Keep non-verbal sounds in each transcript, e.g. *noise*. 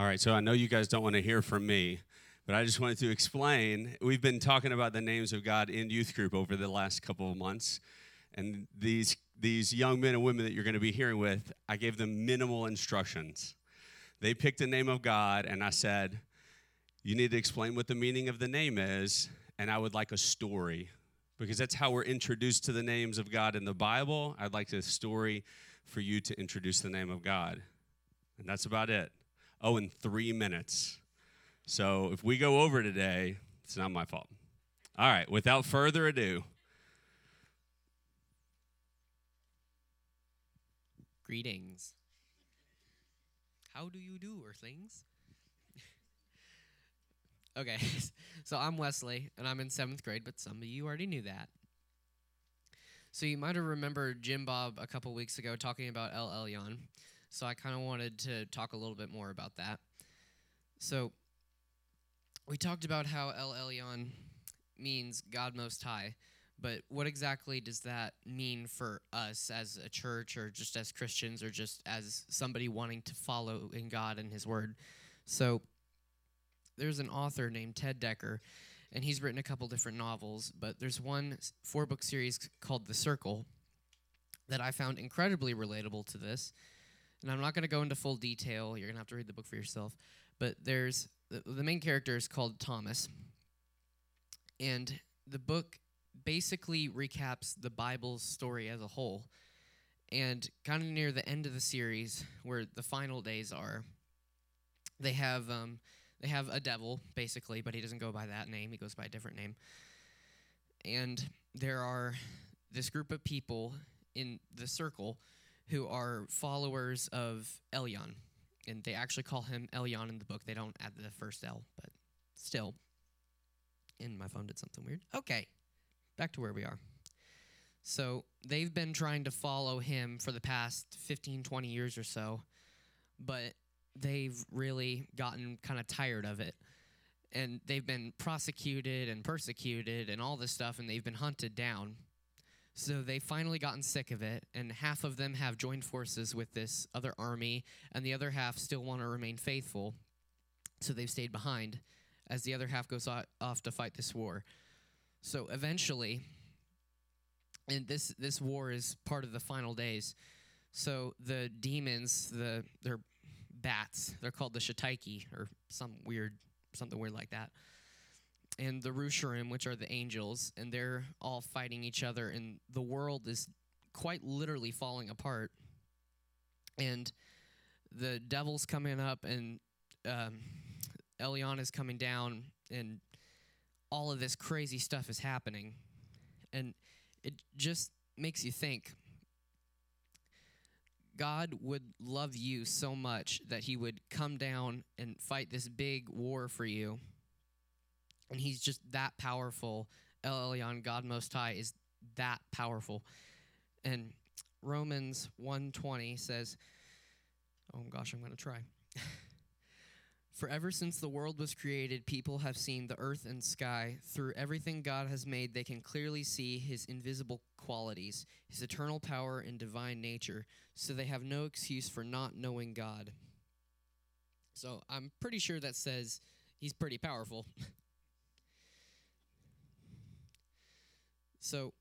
All right, so I know you guys don't want to hear from me, but I just wanted to explain. We've been talking about the names of God in youth group over the last couple of months. And these, these young men and women that you're going to be hearing with, I gave them minimal instructions. They picked the name of God, and I said, You need to explain what the meaning of the name is, and I would like a story because that's how we're introduced to the names of God in the Bible. I'd like a story for you to introduce the name of God. And that's about it. Oh, in three minutes. So if we go over today, it's not my fault. All right, without further ado, Greetings. How do you do, Earthlings? *laughs* okay, *laughs* so I'm Wesley, and I'm in seventh grade, but some of you already knew that. So you might have remembered Jim Bob a couple weeks ago talking about El Elyon. So I kind of wanted to talk a little bit more about that. So we talked about how El Elyon means God Most High, but what exactly does that mean for us as a church or just as Christians or just as somebody wanting to follow in God and His Word? So there's an author named Ted Dekker, and he's written a couple different novels, but there's one four book series called The Circle that I found incredibly relatable to this. And I'm not going to go into full detail, you're going to have to read the book for yourself. But there's the, the main character is called Thomas. And the book basically recaps the Bible's story as a whole. And kind of near the end of the series, where the final days are, they have um, they have a devil basically, but he doesn't go by that name. He goes by a different name. And there are this group of people in the circle who are followers of Elyon, and they actually call him Elyon in the book. They don't add the first L, but still. And my phone did something weird. Okay, back to where we are. So they've been trying to follow him for the past 15, 20 years or so, but they've really gotten kind of tired of it. And they've been prosecuted and persecuted and all this stuff, and they've been hunted down. So they finally gotten sick of it, and half of them have joined forces with this other army, and the other half still want to remain faithful. So they've stayed behind as the other half goes off to fight this war. So eventually, and this this war is part of the final days. So the demons, the they're bats. They're called the Shataiki or some weird something weird like that. And the Rusharim, which are the angels, and they're all fighting each other, and the world is quite literally falling apart. And the devil's coming up, and um, Elyon is coming down, and all of this crazy stuff is happening. And it just makes you think God would love you so much that he would come down and fight this big war for you. And he's just that powerful. El Elyon, God Most High, is that powerful. And Romans 120 says, oh gosh, I'm going to try. *laughs* For ever since the world was created, people have seen the earth and sky. Through everything God has made, they can clearly see his invisible qualities, his eternal power and divine nature, so they have no excuse for not knowing God. So I'm pretty sure that says he's pretty powerful. *laughs* so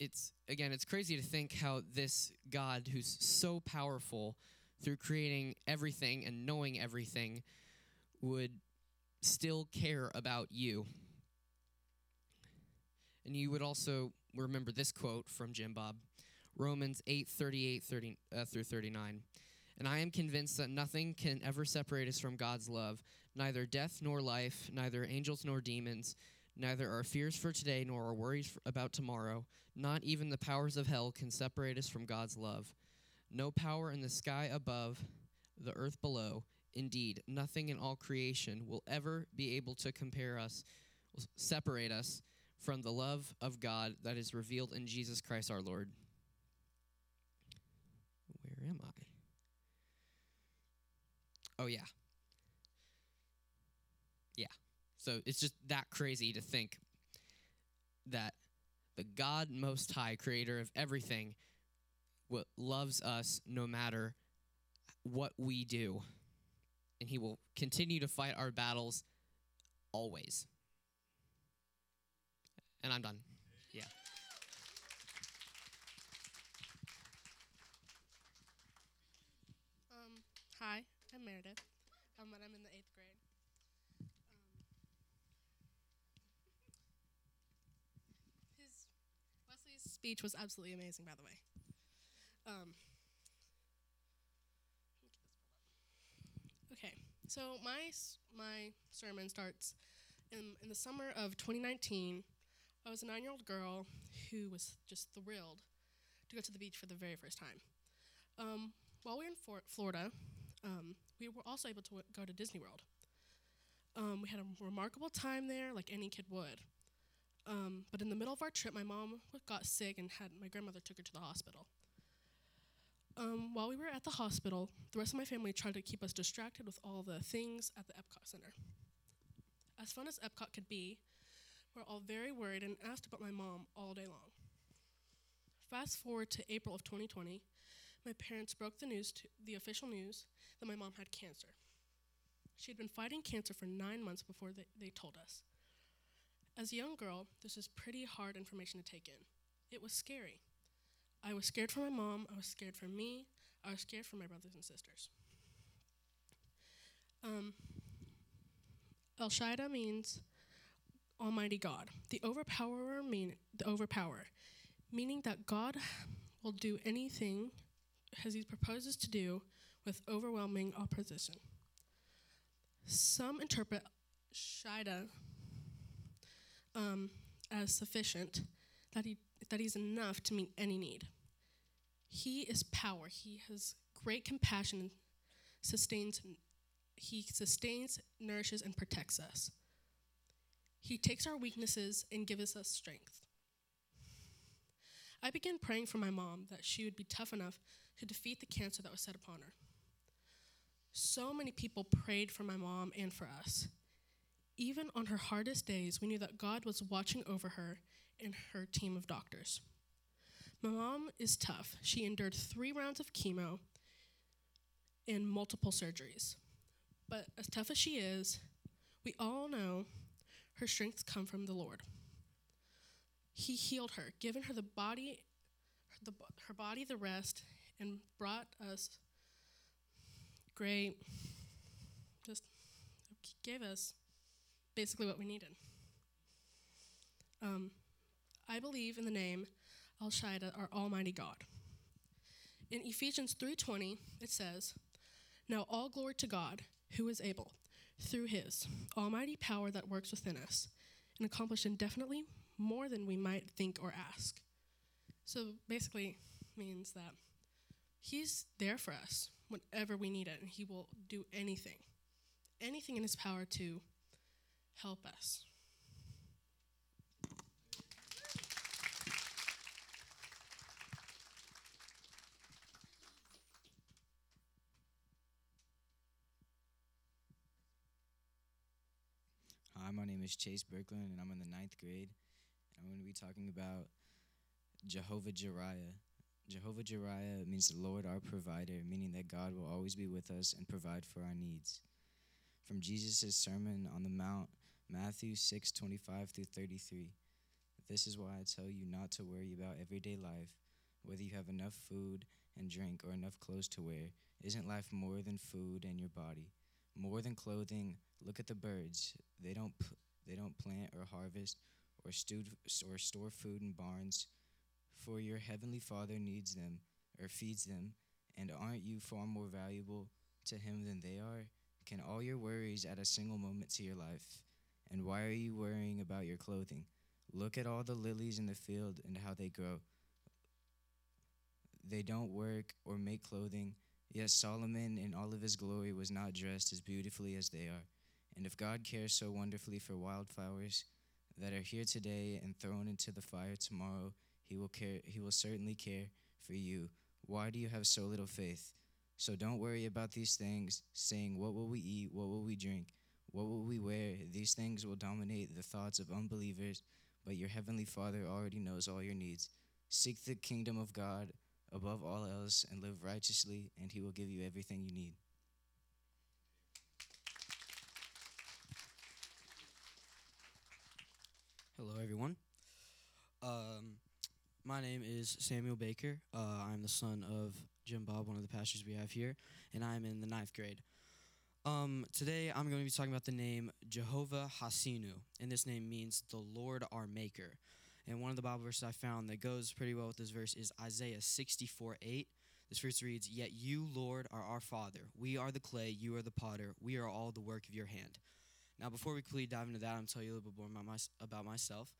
it's again, it's crazy to think how this God who's so powerful through creating everything and knowing everything would still care about you. And you would also remember this quote from Jim Bob Romans 8 38 30, uh, through 39. And I am convinced that nothing can ever separate us from God's love, neither death nor life, neither angels nor demons, neither our fears for today nor our worries about tomorrow, not even the powers of hell can separate us from God's love. No power in the sky above, the earth below, Indeed, nothing in all creation will ever be able to compare us, separate us from the love of God that is revealed in Jesus Christ our Lord. Where am I? Oh, yeah. Yeah. So it's just that crazy to think that the God Most High, creator of everything, loves us no matter what we do and He will continue to fight our battles always. And I'm done. Yeah. Um, hi, I'm Meredith, um, and I'm in the eighth grade. Um, his Wesley's speech was absolutely amazing, by the way. Um, okay, so my my sermon starts in in the summer of 2019. I was a nine-year-old girl who was just thrilled to go to the beach for the very first time. Um, while we were in For- Florida, um, we were also able to w- go to Disney World. Um, we had a remarkable time there, like any kid would. Um, but in the middle of our trip, my mom got sick and had my grandmother took her to the hospital. Um, while we were at the hospital, the rest of my family tried to keep us distracted with all the things at the Epcot Center. As fun as Epcot could be, we're all very worried and asked about my mom all day long. Fast forward to April of 2020, my parents broke the news to the official news that my mom had cancer. She had been fighting cancer for nine months before they, they told us. As a young girl, this was pretty hard information to take in. It was scary. I was scared for my mom, I was scared for me, I was scared for my brothers and sisters. Um, El Shaddai means Almighty God. The overpowerer mean the overpower, meaning that God will do anything as he proposes to do with overwhelming opposition. Some interpret Shida um, as sufficient, that, he, that he's enough to meet any need. He is power. He has great compassion, sustains, he sustains, nourishes, and protects us. He takes our weaknesses and gives us strength. I began praying for my mom that she would be tough enough to defeat the cancer that was set upon her. So many people prayed for my mom and for us. Even on her hardest days, we knew that God was watching over her and her team of doctors. My mom is tough. She endured three rounds of chemo and multiple surgeries. But as tough as she is, we all know her strengths come from the Lord. He healed her, given her the body, the, her body the rest, and brought us great, just gave us basically what we needed. Um, I believe in the name El Shaddai, our Almighty God. In Ephesians 3:20, it says, "Now all glory to God, who is able, through His almighty power that works within us, and accomplish indefinitely more than we might think or ask." So basically, means that He's there for us whenever we need it, and He will do anything, anything in His power to help us. Hi, my name is Chase Berkland, and I'm in the ninth grade. I'm going to be talking about Jehovah Jireh. Jehovah Jireh means the Lord our provider, meaning that God will always be with us and provide for our needs. From Jesus' Sermon on the Mount, Matthew 6 25 through 33. This is why I tell you not to worry about everyday life, whether you have enough food and drink or enough clothes to wear. Isn't life more than food and your body? More than clothing, look at the birds. They don't p- they don't plant or harvest or stewed, or store food in barns, for your heavenly Father needs them or feeds them. And aren't you far more valuable to him than they are? Can all your worries add a single moment to your life? And why are you worrying about your clothing? Look at all the lilies in the field and how they grow. They don't work or make clothing. Yet Solomon in all of his glory was not dressed as beautifully as they are. And if God cares so wonderfully for wildflowers that are here today and thrown into the fire tomorrow, he will care he will certainly care for you. Why do you have so little faith? So don't worry about these things, saying, What will we eat? What will we drink? What will we wear? These things will dominate the thoughts of unbelievers, but your heavenly Father already knows all your needs. Seek the kingdom of God above all else and live righteously, and he will give you everything you need. Hello, everyone. Um, my name is Samuel Baker. Uh, I'm the son of Jim Bob, one of the pastors we have here, and I'm in the ninth grade. Um, today, I'm going to be talking about the name Jehovah Hasinu, and this name means the Lord our Maker. And one of the Bible verses I found that goes pretty well with this verse is Isaiah 64 8. This verse reads, Yet you, Lord, are our Father. We are the clay, you are the potter. We are all the work of your hand. Now, before we completely dive into that, I'm going to tell you a little bit more about, my, about myself.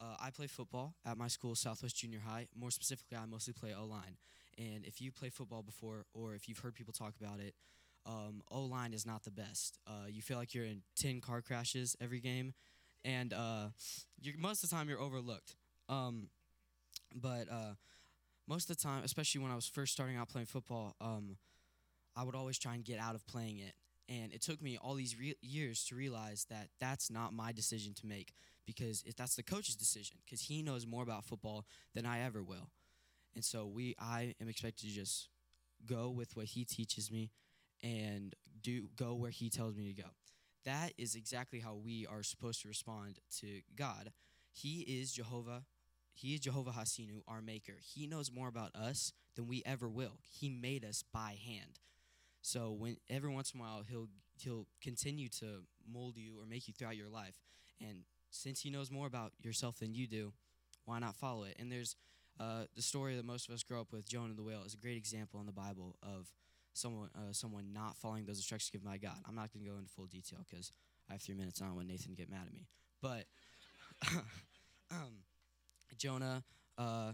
Uh, I play football at my school, Southwest Junior High. More specifically, I mostly play O line. And if you play football before, or if you've heard people talk about it, um, O line is not the best. Uh, you feel like you're in 10 car crashes every game, and uh, most of the time you're overlooked. Um, but uh, most of the time, especially when I was first starting out playing football, um, I would always try and get out of playing it. And it took me all these re- years to realize that that's not my decision to make because if that's the coach's decision because he knows more about football than I ever will. And so we I am expected to just go with what he teaches me and do go where he tells me to go. That is exactly how we are supposed to respond to God. He is Jehovah he is Jehovah Hasinu, our maker. He knows more about us than we ever will. He made us by hand. So when every once in a while he'll he'll continue to mold you or make you throughout your life. And since he knows more about yourself than you do, why not follow it? And there's uh, the story that most of us grow up with, Jonah and the whale, is a great example in the Bible of someone uh, someone not following those instructions given by God. I'm not going to go into full detail because I have three minutes. Don't want Nathan get mad at me. But *laughs* um, Jonah uh,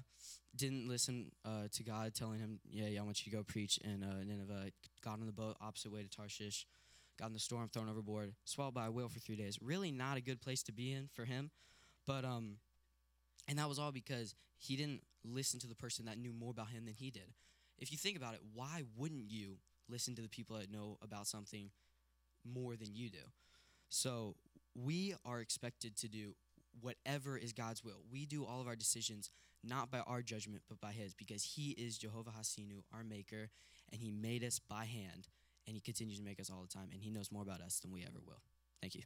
didn't listen uh, to God telling him, "Yeah, yeah, I want you to go preach." And uh, Nineveh got on the boat opposite way to Tarshish, got in the storm, thrown overboard, swallowed by a whale for three days. Really, not a good place to be in for him. But um, and that was all because he didn't listen to the person that knew more about him than he did. If you think about it, why wouldn't you listen to the people that know about something more than you do? So we are expected to do whatever is God's will. We do all of our decisions not by our judgment, but by His, because He is Jehovah Hasinu, our Maker, and He made us by hand, and He continues to make us all the time, and He knows more about us than we ever will. Thank you.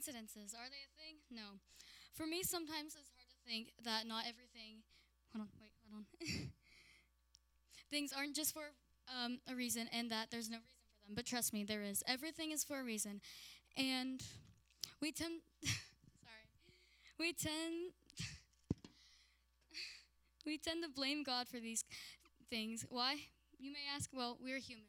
Coincidences, are they a thing? No. For me, sometimes it's hard to think that not everything. Hold on, wait, hold on. *laughs* Things aren't just for um, a reason and that there's no reason for them. But trust me, there is. Everything is for a reason. And we tend. *laughs* sorry. We tend. *laughs* we tend to blame God for these things. Why? You may ask, well, we're human.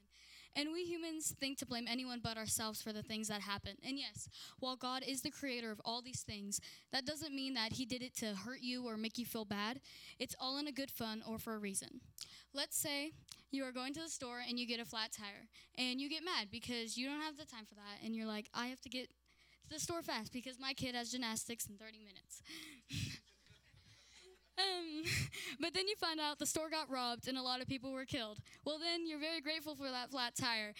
And we humans think to blame anyone but ourselves for the things that happen. And yes, while God is the creator of all these things, that doesn't mean that He did it to hurt you or make you feel bad. It's all in a good fun or for a reason. Let's say you are going to the store and you get a flat tire, and you get mad because you don't have the time for that, and you're like, I have to get to the store fast because my kid has gymnastics in 30 minutes. *laughs* Um, *laughs* but then you find out the store got robbed and a lot of people were killed. Well, then you're very grateful for that flat tire.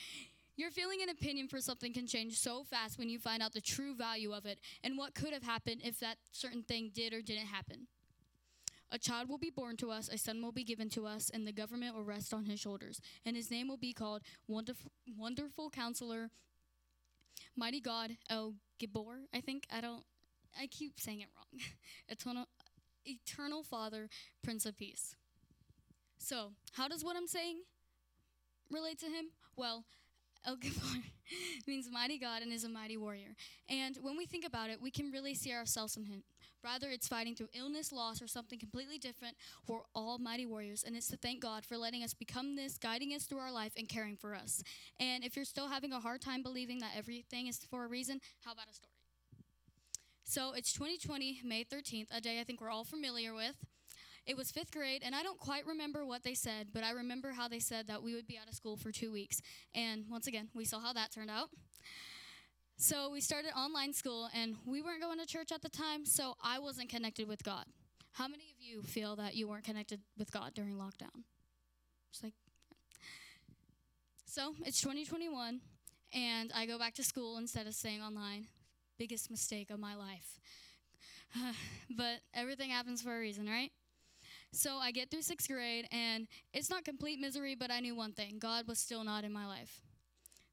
Your feeling and opinion for something can change so fast when you find out the true value of it and what could have happened if that certain thing did or didn't happen. A child will be born to us, a son will be given to us, and the government will rest on his shoulders. And his name will be called Wonderful, Wonderful Counselor, Mighty God, El Gibor, I think. I don't, I keep saying it wrong. *laughs* Eternal, eternal Father, Prince of Peace. So, how does what I'm saying relate to him? Well, El Gabor *laughs* means mighty God and is a mighty warrior. And when we think about it, we can really see ourselves in him. Rather, it's fighting through illness, loss, or something completely different. We're all mighty warriors, and it's to thank God for letting us become this, guiding us through our life, and caring for us. And if you're still having a hard time believing that everything is for a reason, how about a story? So it's 2020, May 13th, a day I think we're all familiar with. It was fifth grade, and I don't quite remember what they said, but I remember how they said that we would be out of school for two weeks. And once again, we saw how that turned out. So we started online school, and we weren't going to church at the time, so I wasn't connected with God. How many of you feel that you weren't connected with God during lockdown? It's like, so it's 2021, and I go back to school instead of staying online biggest mistake of my life. *sighs* but everything happens for a reason, right? So I get through sixth grade, and it's not complete misery, but I knew one thing God was still not in my life.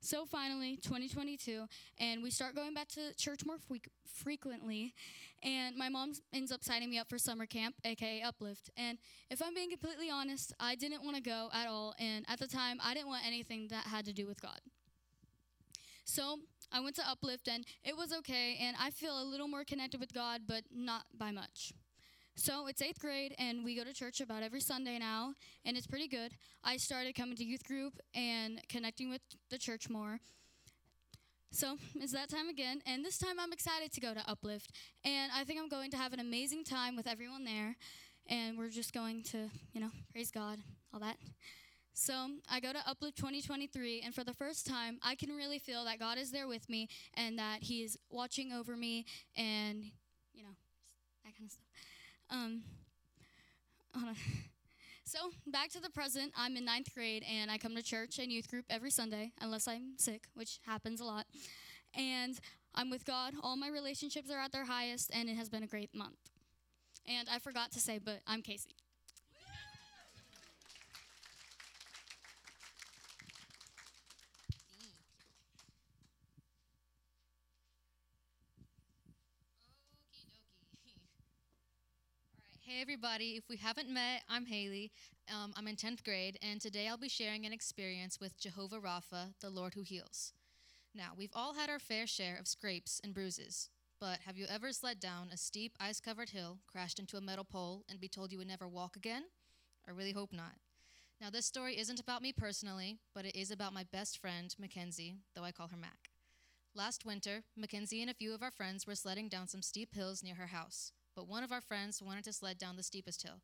So finally, 2022, and we start going back to church more freq- frequently. And my mom ends up signing me up for summer camp, aka Uplift. And if I'm being completely honest, I didn't want to go at all. And at the time, I didn't want anything that had to do with God. So I went to Uplift, and it was okay. And I feel a little more connected with God, but not by much. So it's eighth grade, and we go to church about every Sunday now, and it's pretty good. I started coming to youth group and connecting with the church more. So it's that time again, and this time I'm excited to go to Uplift, and I think I'm going to have an amazing time with everyone there, and we're just going to, you know, praise God, all that. So I go to Uplift 2023, and for the first time, I can really feel that God is there with me, and that He is watching over me, and you know, that kind of stuff. Um. *laughs* So back to the present. I'm in ninth grade, and I come to church and youth group every Sunday, unless I'm sick, which happens a lot. And I'm with God. All my relationships are at their highest, and it has been a great month. And I forgot to say, but I'm Casey. Hey everybody, if we haven't met, I'm Haley. Um, I'm in 10th grade, and today I'll be sharing an experience with Jehovah Rapha, the Lord who heals. Now, we've all had our fair share of scrapes and bruises, but have you ever sled down a steep, ice covered hill, crashed into a metal pole, and be told you would never walk again? I really hope not. Now, this story isn't about me personally, but it is about my best friend, Mackenzie, though I call her Mac. Last winter, Mackenzie and a few of our friends were sledding down some steep hills near her house but one of our friends wanted to sled down the steepest hill.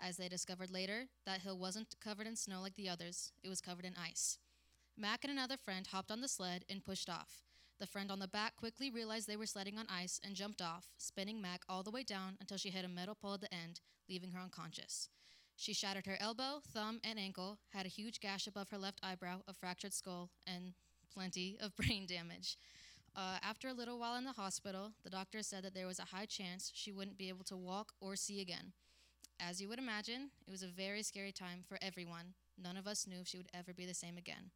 As they discovered later, that hill wasn't covered in snow like the others, it was covered in ice. Mac and another friend hopped on the sled and pushed off. The friend on the back quickly realized they were sledding on ice and jumped off, spinning Mac all the way down until she hit a metal pole at the end, leaving her unconscious. She shattered her elbow, thumb, and ankle, had a huge gash above her left eyebrow, a fractured skull, and plenty of *laughs* brain damage. Uh, after a little while in the hospital, the doctor said that there was a high chance she wouldn't be able to walk or see again. As you would imagine, it was a very scary time for everyone. None of us knew if she would ever be the same again.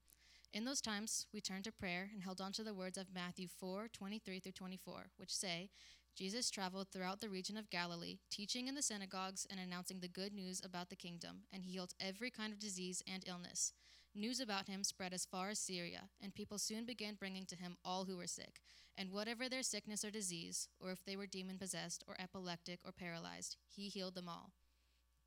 In those times, we turned to prayer and held on to the words of Matthew 4 23 through 24, which say, Jesus traveled throughout the region of Galilee, teaching in the synagogues and announcing the good news about the kingdom, and he healed every kind of disease and illness. News about him spread as far as Syria, and people soon began bringing to him all who were sick, and whatever their sickness or disease, or if they were demon possessed, or epileptic, or paralyzed, he healed them all.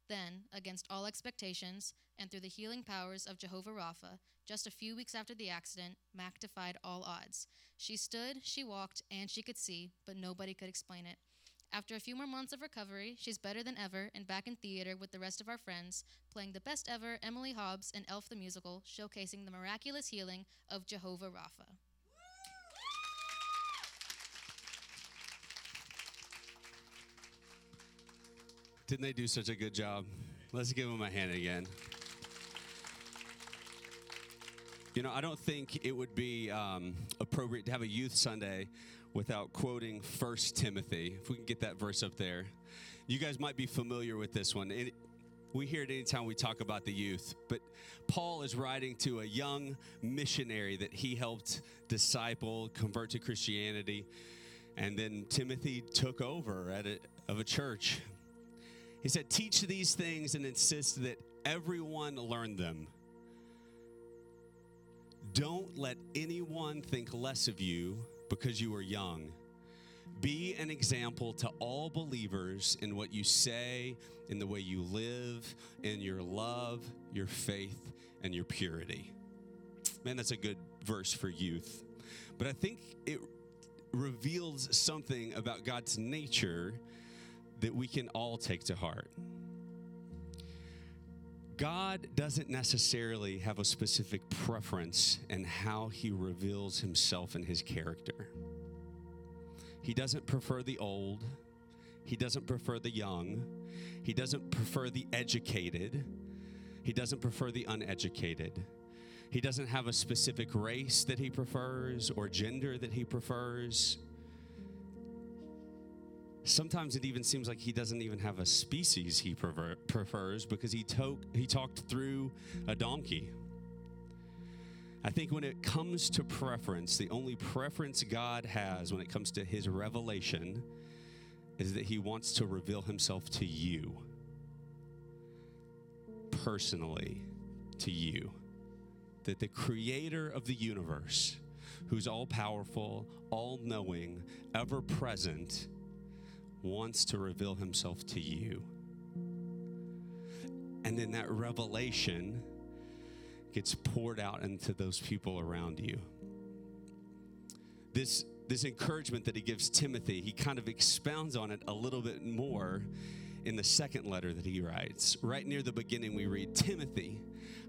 Then, against all expectations, and through the healing powers of Jehovah Rapha, just a few weeks after the accident, Mac defied all odds. She stood, she walked, and she could see, but nobody could explain it. After a few more months of recovery, she's better than ever and back in theater with the rest of our friends, playing the best ever Emily Hobbs in Elf the Musical, showcasing the miraculous healing of Jehovah Rapha. Didn't they do such a good job? Let's give them a hand again. You know, I don't think it would be um, appropriate to have a youth Sunday without quoting First Timothy. If we can get that verse up there. You guys might be familiar with this one. It, we hear it anytime we talk about the youth, but Paul is writing to a young missionary that he helped disciple, convert to Christianity, and then Timothy took over at a, of a church. He said, Teach these things and insist that everyone learn them. Don't let anyone think less of you because you are young. Be an example to all believers in what you say, in the way you live, in your love, your faith, and your purity. Man, that's a good verse for youth. But I think it reveals something about God's nature that we can all take to heart. God doesn't necessarily have a specific preference in how he reveals himself and his character. He doesn't prefer the old, he doesn't prefer the young, he doesn't prefer the educated, he doesn't prefer the uneducated. He doesn't have a specific race that he prefers or gender that he prefers. Sometimes it even seems like he doesn't even have a species he prefer- prefers because he, to- he talked through a donkey. I think when it comes to preference, the only preference God has when it comes to his revelation is that he wants to reveal himself to you, personally, to you. That the creator of the universe, who's all powerful, all knowing, ever present, wants to reveal himself to you. And then that revelation gets poured out into those people around you. This, this encouragement that he gives Timothy, he kind of expounds on it a little bit more in the second letter that he writes. Right near the beginning, we read Timothy,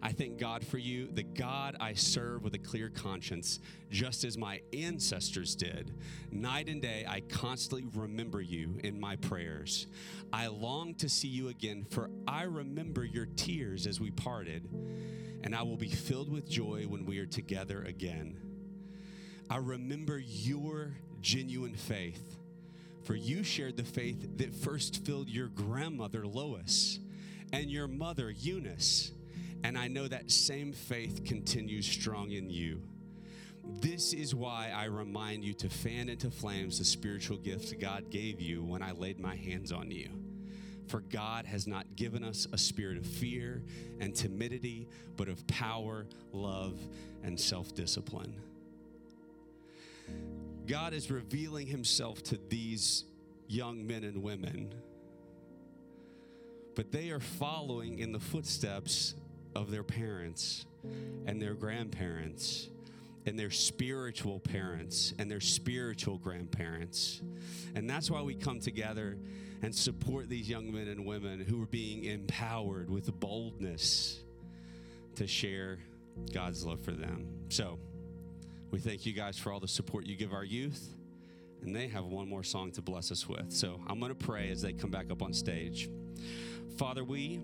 I thank God for you, the God I serve with a clear conscience, just as my ancestors did. Night and day, I constantly remember you in my prayers. I long to see you again, for I remember your tears as we parted, and I will be filled with joy when we are together again. I remember your genuine faith, for you shared the faith that first filled your grandmother Lois and your mother Eunice and I know that same faith continues strong in you. This is why I remind you to fan into flames the spiritual gifts God gave you when I laid my hands on you. For God has not given us a spirit of fear and timidity, but of power, love, and self discipline. God is revealing himself to these young men and women, but they are following in the footsteps of their parents and their grandparents and their spiritual parents and their spiritual grandparents. And that's why we come together and support these young men and women who are being empowered with boldness to share God's love for them. So, we thank you guys for all the support you give our youth. And they have one more song to bless us with. So, I'm going to pray as they come back up on stage. Father, we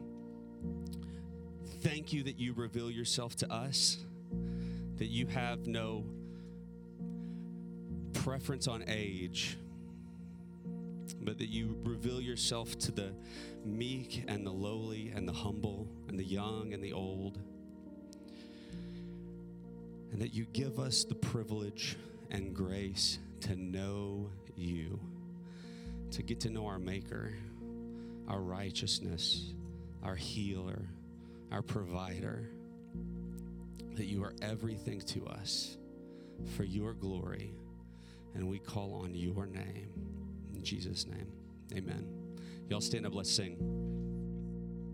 thank you that you reveal yourself to us, that you have no preference on age, but that you reveal yourself to the meek and the lowly and the humble and the young and the old. And that you give us the privilege and grace to know you, to get to know our Maker, our righteousness, our healer our provider, that you are everything to us for your glory. And we call on your name. In Jesus' name, amen. Y'all stand up, let's sing.